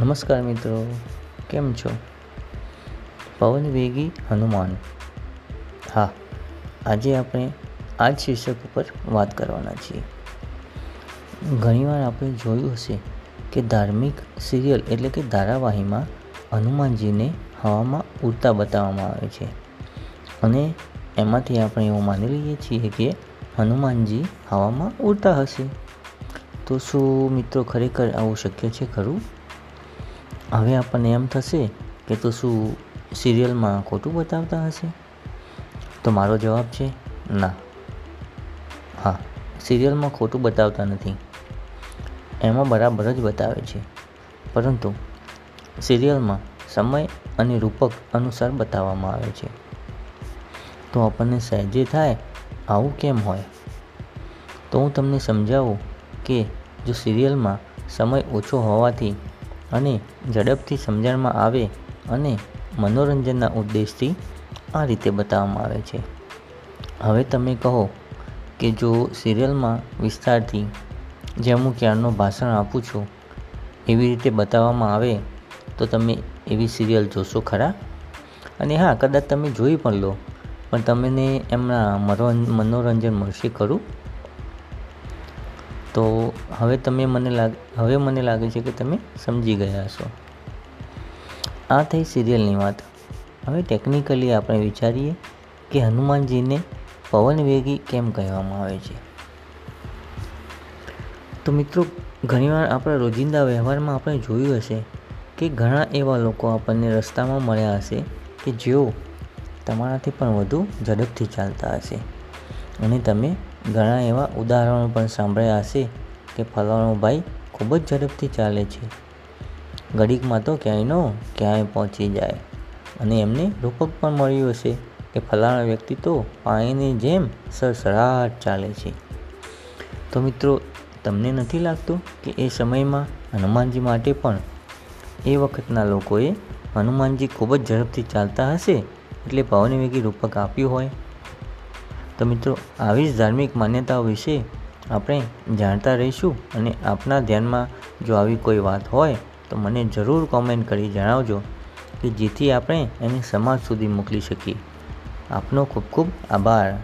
નમસ્કાર મિત્રો, કેમ છો? પવન વેગી હનુમાન. હા, આજે આપણે આ જ શીર્ષક ઉપર વાત કરવાના છીએ. ઘણીવાર આપણે જોયું હશે કે ધાર્મિક સિરિયલ એટલે કે ધારાવાહીમાં હનુમાનજીને હવામાં ઉડતા બતાવવામાં આવે છે. અને એમાંથી આપણે એવું માની લઈએ છીએ કે હનુમાનજી હવામાં ઉડતા હશે. તો શું મિત્રો ખરેખર આવું શક્ય છે ખરું? હવે આપણને એમ થશે કે તો શું સિરિયલમાં ખોટું બતાવતા હશે? તો મારો જવાબ છે, ના. હા, સિરિયલમાં ખોટું બતાવતા નથી. એમાં બરાબર જ બતાવે છે. પરંતુ સિરિયલમાં સમય અને રૂપક અનુસાર બતાવવામાં આવે છે. તો આપણને સહેજે થાય આવું કેમ હોય? તો હું તમને સમજાવું કે જો સિરિયલમાં સમય ઓછો હોવાથી અને ઝડપથી સમજણમાં આવે અને મનોરંજનના ઉદ્દેશથી આ રીતે બતાવવામાં આવે છે. હવે તમે કહો કે જો સિરિયલમાં વિસ્તારથી જેમ હું ક્યારનું ભાષણ આપું છું, એવી રીતે બતાવવામાં આવે તો તમે એવી સિરિયલ જોશો ખરા? અને હા, કદાચ તમે જોઈ પણ લો, પણ તમને એમના મનોરંજન મળશે ખરું? તો હવે તમે મને લાગે, હવે મને લાગે છે કે તમે સમજી ગયા છો આ થઈ સિરિયલની વાત. હવે ટેકનિકલી આપણે વિચારીએ કે હનુમાનજીને પવન વેગી કેમ કહેવામાં આવે છે? તો મિત્રો, ઘણીવાર આપણા રોજિંદા વ્યવહારમાં આપણે જોયું હશે કે ઘણા એવા લોકો આપણને રસ્તામાં મળ્યા હશે કે જેઓ તમારાથી પણ વધુ ઝડપથી ચાલતા હશે. અને તમે ઘણા એવા ઉદાહરણો પણ સાંભળ્યા હશે કે ફલાણો ભાઈ ખૂબ જ ઝડપથી ચાલે છે. ઘડીકમાં તો ક્યાંયનો ક્યાંય પહોંચી જાય. અને એમને રૂપક પણ મળ્યું હશે કે ફલાણા વ્યક્તિ તો પાણીની જેમ સરસરાટ ચાલે છે. તો મિત્રો, તમને નથી લાગતું કે એ સમયમાં હનુમાનજી માટે પણ એ વખતના લોકોએ હનુમાનજી ખૂબ જ ઝડપથી ચાલતા હશે? એટલે પવનવેગી રૂપક આપ્યું હોય તો મિત્રો, આવી જ ધાર્મિક માન્યતાઓ વિશે આપણે જાણતા રહીશું અને આપના ધ્યાનમાં જો આવી કોઈ વાત હોય, તો મને જરૂર કોમેન્ટ કરી જણાવજો કે જેથી આપણે એને સમાજ સુધી મોકલી શકીએ. આપનો ખૂબ ખૂબ આભાર.